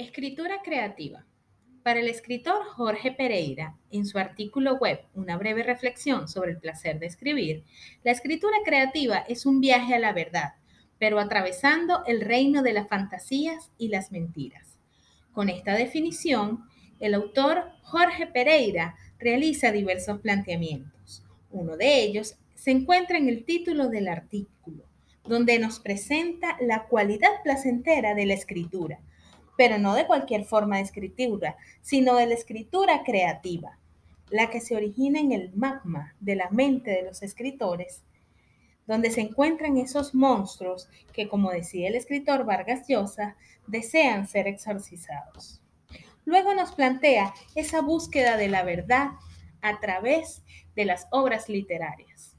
Escritura creativa. Para el escritor Jorge Pereira, en su artículo web Una breve reflexión sobre el placer de escribir, la escritura creativa es un viaje a la verdad, pero atravesando el reino de las fantasías y las mentiras. Con esta definición, el autor Jorge Pereira realiza diversos planteamientos. Uno de ellos se encuentra en el título del artículo, donde nos presenta la cualidad placentera de la escritura pero no de cualquier forma de escritura, sino de la escritura creativa, la que se origina en el magma de la mente de los escritores, donde se encuentran esos monstruos que, como decía el escritor Vargas Llosa, desean ser exorcizados. Luego nos plantea esa búsqueda de la verdad a través de las obras literarias.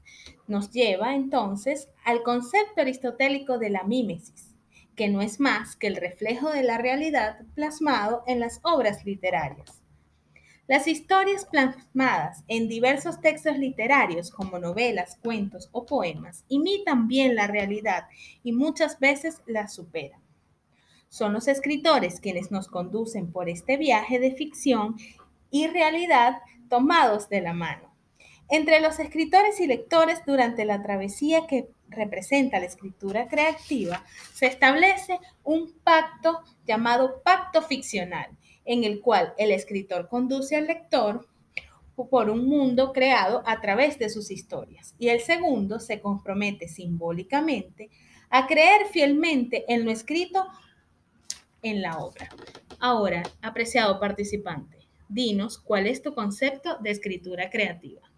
Nos lleva entonces al concepto aristotélico de la mímesis, que no es más que el reflejo de la realidad plasmado en las obras literarias. Las historias plasmadas en diversos textos literarios como novelas, cuentos o poemas imitan bien la realidad y muchas veces la superan. Son los escritores quienes nos conducen por este viaje de ficción y realidad tomados de la mano. Entre los escritores y lectores durante la travesía que representa la escritura creativa, se establece un pacto llamado pacto ficcional, en el cual el escritor conduce al lector por un mundo creado a través de sus historias y el segundo se compromete simbólicamente a creer fielmente en lo escrito en la obra. Ahora, apreciado participante, dinos cuál es tu concepto de escritura creativa.